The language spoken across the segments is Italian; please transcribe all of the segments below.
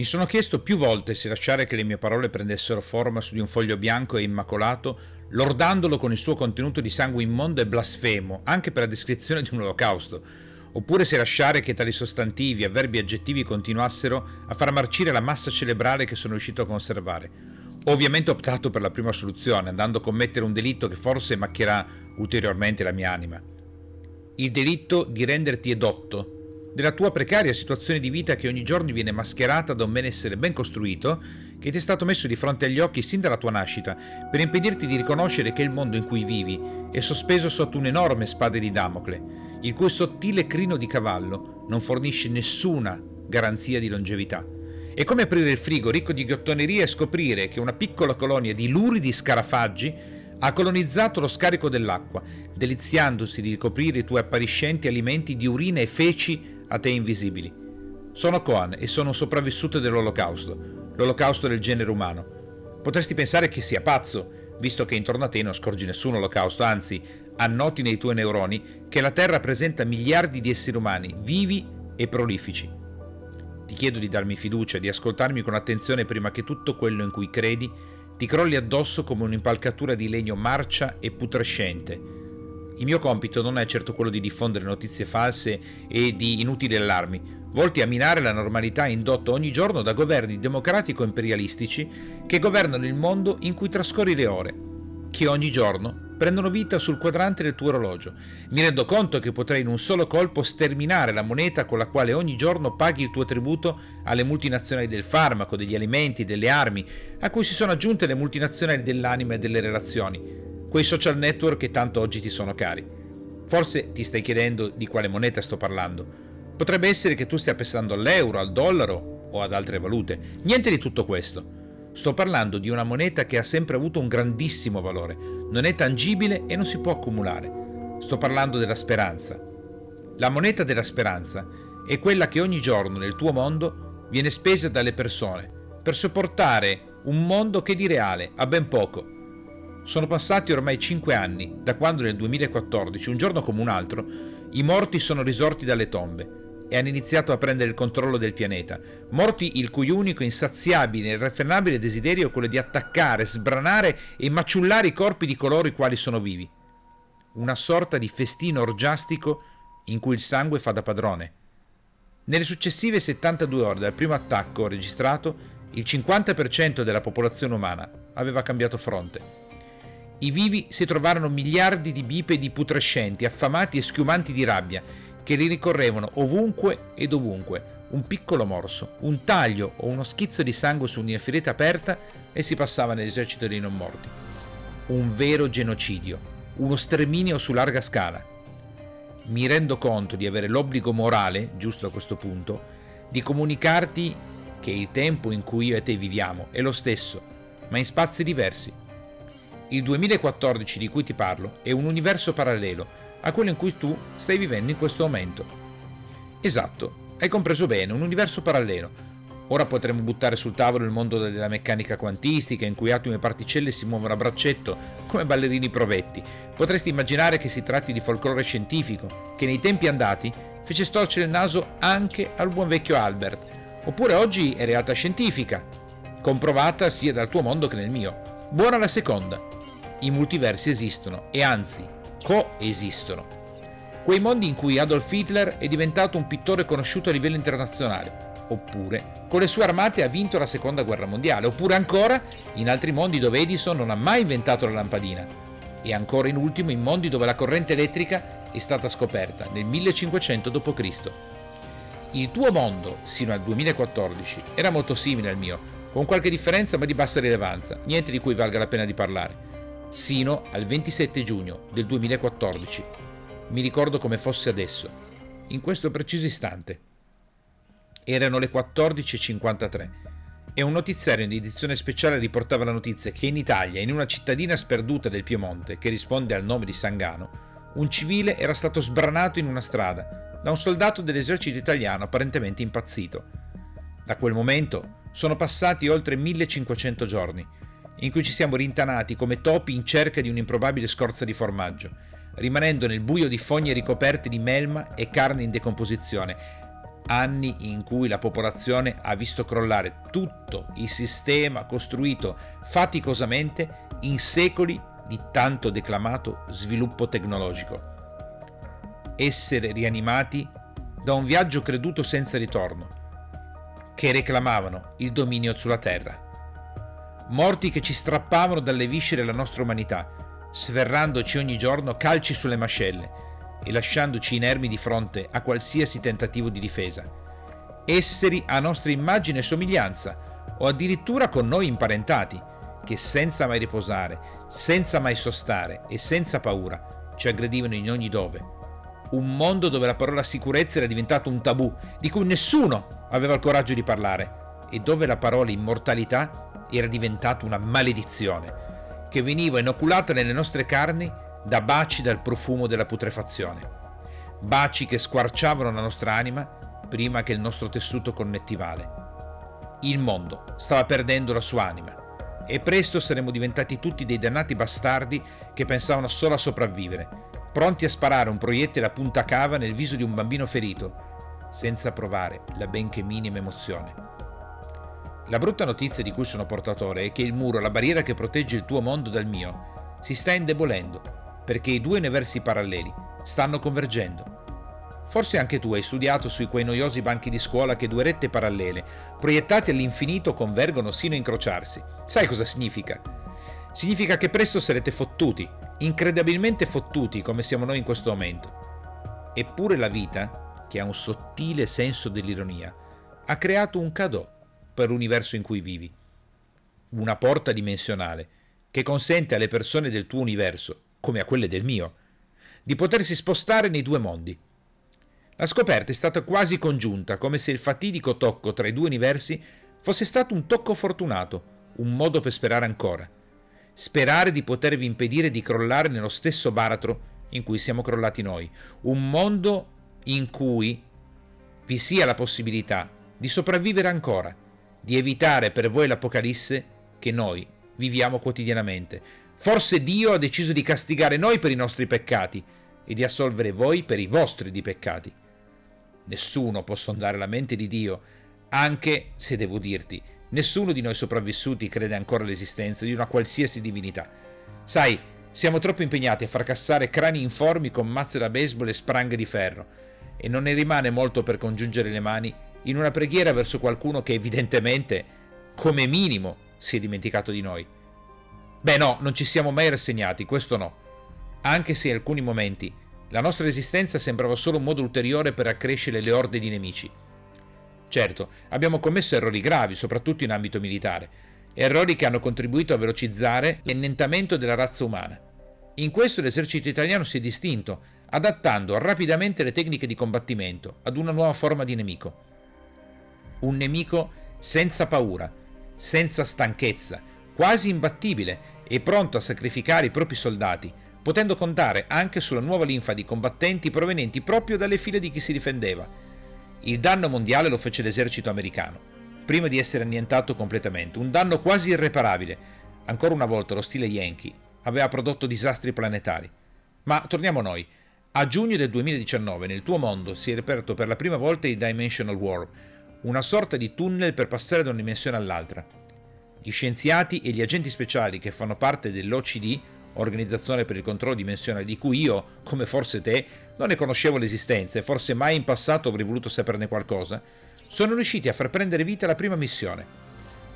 Mi sono chiesto più volte se lasciare che le mie parole prendessero forma su di un foglio bianco e immacolato, lordandolo con il suo contenuto di sangue immondo e blasfemo, anche per la descrizione di un olocausto, oppure se lasciare che tali sostantivi, avverbi e aggettivi continuassero a far marcire la massa cerebrale che sono riuscito a conservare. Ho ovviamente optato per la prima soluzione, andando a commettere un delitto che forse macchierà ulteriormente la mia anima. Il delitto di renderti edotto della tua precaria situazione di vita che ogni giorno viene mascherata da un benessere ben costruito che ti è stato messo di fronte agli occhi sin dalla tua nascita per impedirti di riconoscere che il mondo in cui vivi è sospeso sotto un'enorme spada di Damocle, il cui sottile crino di cavallo non fornisce nessuna garanzia di longevità. È come aprire il frigo ricco di ghiottoneria e scoprire che una piccola colonia di luridi scarafaggi ha colonizzato lo scarico dell'acqua, deliziandosi di ricoprire i tuoi appariscenti alimenti di urina e feci a te invisibili. Sono Coan e sono un sopravvissuto dell'olocausto, l'olocausto del genere umano. Potresti pensare che sia pazzo, visto che intorno a te non scorgi nessun olocausto, anzi, annoti nei tuoi neuroni che la Terra presenta miliardi di esseri umani vivi e prolifici. Ti chiedo di darmi fiducia, di ascoltarmi con attenzione prima che tutto quello in cui credi ti crolli addosso come un'impalcatura di legno marcia e putrescente il mio compito non è certo quello di diffondere notizie false e di inutili allarmi, volti a minare la normalità indotta ogni giorno da governi democratico-imperialistici che governano il mondo in cui trascorri le ore, che ogni giorno prendono vita sul quadrante del tuo orologio. Mi rendo conto che potrei in un solo colpo sterminare la moneta con la quale ogni giorno paghi il tuo tributo alle multinazionali del farmaco, degli alimenti, delle armi, a cui si sono aggiunte le multinazionali dell'anima e delle relazioni quei social network che tanto oggi ti sono cari. Forse ti stai chiedendo di quale moneta sto parlando. Potrebbe essere che tu stia pensando all'euro, al dollaro o ad altre valute. Niente di tutto questo. Sto parlando di una moneta che ha sempre avuto un grandissimo valore, non è tangibile e non si può accumulare. Sto parlando della speranza. La moneta della speranza è quella che ogni giorno nel tuo mondo viene spesa dalle persone per sopportare un mondo che di reale ha ben poco sono passati ormai cinque anni da quando nel 2014, un giorno come un altro, i morti sono risorti dalle tombe e hanno iniziato a prendere il controllo del pianeta, morti il cui unico insaziabile e irrefrenabile desiderio è quello di attaccare, sbranare e maciullare i corpi di coloro i quali sono vivi. Una sorta di festino orgiastico in cui il sangue fa da padrone. Nelle successive 72 ore dal primo attacco registrato, il 50% della popolazione umana aveva cambiato fronte. I vivi si trovarono miliardi di bipedi putrescenti, affamati e schiumanti di rabbia, che li ricorrevano ovunque e dovunque. Un piccolo morso, un taglio o uno schizzo di sangue su una ferita aperta e si passava nell'esercito dei non morti. Un vero genocidio, uno sterminio su larga scala. Mi rendo conto di avere l'obbligo morale, giusto a questo punto, di comunicarti che il tempo in cui io e te viviamo è lo stesso, ma in spazi diversi il 2014 di cui ti parlo è un universo parallelo a quello in cui tu stai vivendo in questo momento. Esatto, hai compreso bene, un universo parallelo. Ora potremmo buttare sul tavolo il mondo della meccanica quantistica in cui atomi e particelle si muovono a braccetto come ballerini provetti. Potresti immaginare che si tratti di folklore scientifico, che nei tempi andati fece storcere il naso anche al buon vecchio Albert. Oppure oggi è realtà scientifica, comprovata sia dal tuo mondo che nel mio. Buona la seconda i multiversi esistono e anzi coesistono. Quei mondi in cui Adolf Hitler è diventato un pittore conosciuto a livello internazionale, oppure con le sue armate ha vinto la seconda guerra mondiale, oppure ancora in altri mondi dove Edison non ha mai inventato la lampadina, e ancora in ultimo in mondi dove la corrente elettrica è stata scoperta nel 1500 d.C. Il tuo mondo, sino al 2014, era molto simile al mio, con qualche differenza ma di bassa rilevanza, niente di cui valga la pena di parlare sino al 27 giugno del 2014. Mi ricordo come fosse adesso, in questo preciso istante. Erano le 14.53 e un notiziario in edizione speciale riportava la notizia che in Italia, in una cittadina sperduta del Piemonte che risponde al nome di Sangano, un civile era stato sbranato in una strada da un soldato dell'esercito italiano apparentemente impazzito. Da quel momento sono passati oltre 1500 giorni in cui ci siamo rintanati come topi in cerca di un'improbabile scorza di formaggio, rimanendo nel buio di fogne ricoperte di melma e carne in decomposizione. Anni in cui la popolazione ha visto crollare tutto il sistema costruito faticosamente in secoli di tanto declamato sviluppo tecnologico. Essere rianimati da un viaggio creduto senza ritorno, che reclamavano il dominio sulla terra. Morti che ci strappavano dalle viscere la nostra umanità, sferrandoci ogni giorno calci sulle mascelle e lasciandoci inermi di fronte a qualsiasi tentativo di difesa. Esseri a nostra immagine e somiglianza, o addirittura con noi imparentati, che senza mai riposare, senza mai sostare e senza paura ci aggredivano in ogni dove. Un mondo dove la parola sicurezza era diventato un tabù, di cui nessuno aveva il coraggio di parlare, e dove la parola immortalità era diventata una maledizione, che veniva inoculata nelle nostre carni da baci dal profumo della putrefazione. Baci che squarciavano la nostra anima prima che il nostro tessuto connettivale. Il mondo stava perdendo la sua anima e presto saremmo diventati tutti dei dannati bastardi che pensavano solo a sopravvivere, pronti a sparare un proiettile a punta cava nel viso di un bambino ferito, senza provare la benché minima emozione. La brutta notizia di cui sono portatore è che il muro, la barriera che protegge il tuo mondo dal mio, si sta indebolendo perché i due universi paralleli stanno convergendo. Forse anche tu hai studiato sui quei noiosi banchi di scuola che due rette parallele, proiettate all'infinito, convergono sino a incrociarsi. Sai cosa significa? Significa che presto sarete fottuti, incredibilmente fottuti come siamo noi in questo momento. Eppure la vita, che ha un sottile senso dell'ironia, ha creato un cadeau per l'universo in cui vivi. Una porta dimensionale che consente alle persone del tuo universo come a quelle del mio, di potersi spostare nei due mondi. La scoperta è stata quasi congiunta, come se il fatidico tocco tra i due universi fosse stato un tocco fortunato, un modo per sperare ancora. Sperare di potervi impedire di crollare nello stesso baratro in cui siamo crollati noi. Un mondo in cui vi sia la possibilità di sopravvivere ancora, di evitare per voi l'apocalisse che noi viviamo quotidianamente, Forse Dio ha deciso di castigare noi per i nostri peccati e di assolvere voi per i vostri di peccati. Nessuno può sondare la mente di Dio, anche se devo dirti, nessuno di noi sopravvissuti crede ancora all'esistenza di una qualsiasi divinità. Sai, siamo troppo impegnati a fracassare crani informi con mazze da baseball e spranghe di ferro, e non ne rimane molto per congiungere le mani in una preghiera verso qualcuno che evidentemente, come minimo, si è dimenticato di noi. Beh no, non ci siamo mai rassegnati, questo no. Anche se in alcuni momenti la nostra esistenza sembrava solo un modo ulteriore per accrescere le orde di nemici. Certo, abbiamo commesso errori gravi, soprattutto in ambito militare, errori che hanno contribuito a velocizzare l'ennentamento della razza umana. In questo l'esercito italiano si è distinto, adattando rapidamente le tecniche di combattimento ad una nuova forma di nemico. Un nemico senza paura, senza stanchezza, quasi imbattibile e pronto a sacrificare i propri soldati, potendo contare anche sulla nuova linfa di combattenti provenienti proprio dalle file di chi si difendeva. Il danno mondiale lo fece l'esercito americano, prima di essere annientato completamente, un danno quasi irreparabile. Ancora una volta lo stile Yankee aveva prodotto disastri planetari. Ma torniamo a noi. A giugno del 2019 nel tuo mondo si è aperto per la prima volta il Dimensional War, una sorta di tunnel per passare da una dimensione all'altra. Gli scienziati e gli agenti speciali che fanno parte dell'OCD, Organizzazione per il controllo dimensionale, di cui io, come forse te, non ne conoscevo l'esistenza e forse mai in passato avrei voluto saperne qualcosa, sono riusciti a far prendere vita alla prima missione.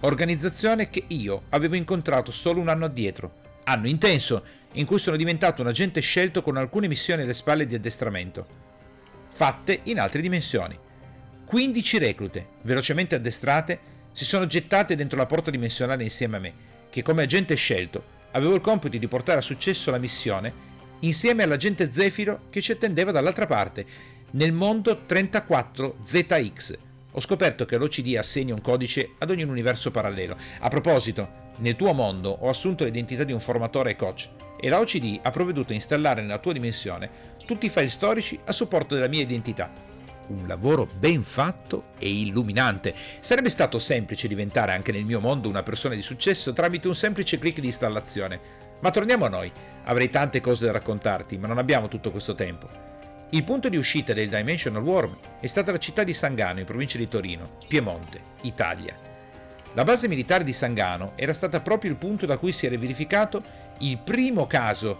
Organizzazione che io avevo incontrato solo un anno addietro, anno intenso, in cui sono diventato un agente scelto con alcune missioni alle spalle di addestramento, fatte in altre dimensioni. 15 reclute, velocemente addestrate, si sono gettate dentro la porta dimensionale insieme a me, che come agente scelto avevo il compito di portare a successo la missione insieme all'agente Zefiro che ci attendeva dall'altra parte, nel mondo 34ZX. Ho scoperto che l'OCD assegna un codice ad ogni universo parallelo. A proposito, nel tuo mondo ho assunto l'identità di un formatore e coach e la OCD ha provveduto a installare nella tua dimensione tutti i file storici a supporto della mia identità un lavoro ben fatto e illuminante. Sarebbe stato semplice diventare anche nel mio mondo una persona di successo tramite un semplice clic di installazione. Ma torniamo a noi. Avrei tante cose da raccontarti, ma non abbiamo tutto questo tempo. Il punto di uscita del Dimensional Worm è stata la città di Sangano, in provincia di Torino, Piemonte, Italia. La base militare di Sangano era stata proprio il punto da cui si era verificato il primo caso,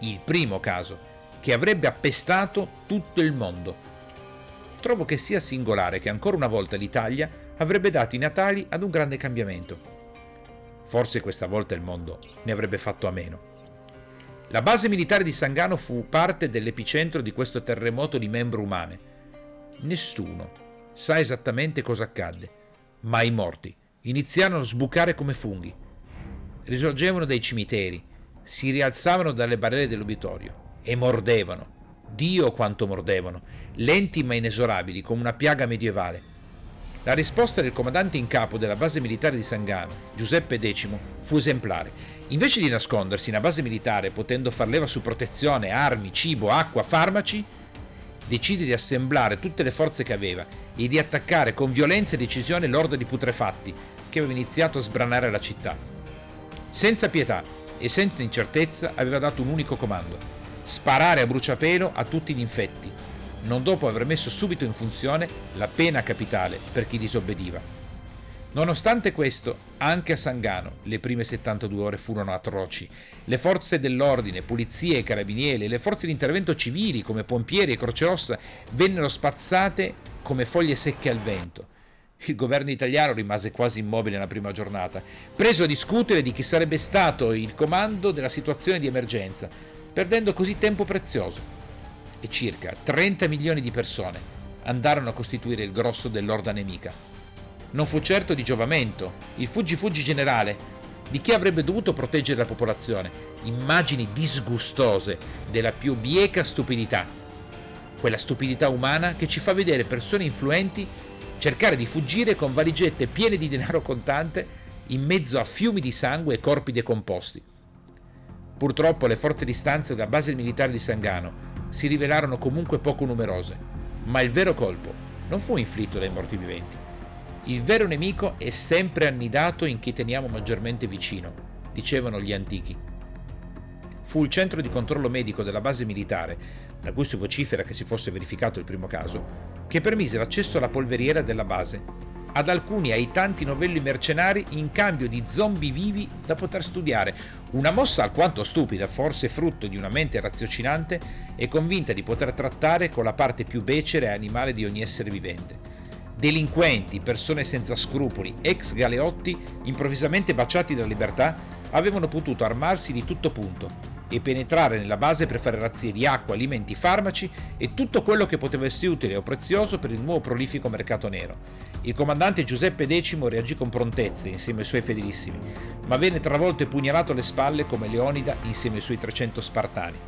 il primo caso, che avrebbe appestato tutto il mondo. Trovo che sia singolare che ancora una volta l'Italia avrebbe dato i Natali ad un grande cambiamento. Forse questa volta il mondo ne avrebbe fatto a meno. La base militare di Sangano fu parte dell'epicentro di questo terremoto di membro umane. Nessuno sa esattamente cosa accadde, ma i morti iniziarono a sbucare come funghi. Risorgevano dai cimiteri, si rialzavano dalle barriere dell'obitorio e mordevano. Dio quanto mordevano, lenti ma inesorabili come una piaga medievale. La risposta del comandante in capo della base militare di Sangano, Giuseppe X, fu esemplare Invece di nascondersi in una base militare potendo far leva su protezione, armi, cibo, acqua, farmaci, decide di assemblare tutte le forze che aveva e di attaccare con violenza e decisione l'orda di putrefatti che aveva iniziato a sbranare la città. Senza pietà e senza incertezza aveva dato un unico comando, sparare a bruciapelo a tutti gli infetti, non dopo aver messo subito in funzione la pena capitale per chi disobbediva. Nonostante questo, anche a Sangano le prime 72 ore furono atroci. Le forze dell'ordine, polizie e carabinieri, le forze di intervento civili come pompieri e Croce Rossa vennero spazzate come foglie secche al vento. Il governo italiano rimase quasi immobile nella prima giornata, preso a discutere di chi sarebbe stato il comando della situazione di emergenza, perdendo così tempo prezioso. E circa 30 milioni di persone andarono a costituire il grosso dell'orda nemica non fu certo di giovamento, il fuggi-fuggi generale, di chi avrebbe dovuto proteggere la popolazione, immagini disgustose della più bieca stupidità, quella stupidità umana che ci fa vedere persone influenti cercare di fuggire con valigette piene di denaro contante in mezzo a fiumi di sangue e corpi decomposti. Purtroppo le forze di stanza della base militare di Sangano si rivelarono comunque poco numerose, ma il vero colpo non fu inflitto dai morti viventi il vero nemico è sempre annidato in chi teniamo maggiormente vicino, dicevano gli antichi. Fu il centro di controllo medico della base militare, da cui si vocifera che si fosse verificato il primo caso, che permise l'accesso alla polveriera della base, ad alcuni ai tanti novelli mercenari in cambio di zombie vivi da poter studiare, una mossa alquanto stupida, forse frutto di una mente raziocinante e convinta di poter trattare con la parte più becera e animale di ogni essere vivente. Delinquenti, persone senza scrupoli, ex galeotti improvvisamente baciati dalla libertà, avevano potuto armarsi di tutto punto e penetrare nella base per fare razzie di acqua, alimenti, farmaci e tutto quello che poteva essere utile o prezioso per il nuovo prolifico mercato nero. Il comandante Giuseppe X reagì con prontezza insieme ai suoi fedelissimi, ma venne travolto e pugnalato alle spalle come Leonida insieme ai suoi 300 spartani.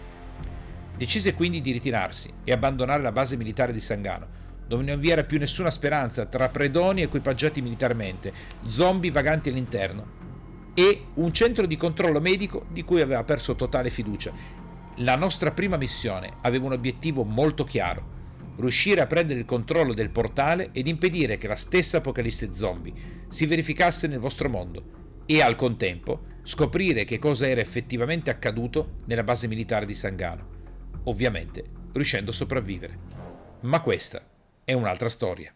Decise quindi di ritirarsi e abbandonare la base militare di Sangano, dove non vi era più nessuna speranza tra predoni equipaggiati militarmente, zombie vaganti all'interno e un centro di controllo medico di cui aveva perso totale fiducia. La nostra prima missione aveva un obiettivo molto chiaro, riuscire a prendere il controllo del portale ed impedire che la stessa apocalisse zombie si verificasse nel vostro mondo e al contempo scoprire che cosa era effettivamente accaduto nella base militare di Sangano, ovviamente riuscendo a sopravvivere. Ma questa è un'altra storia.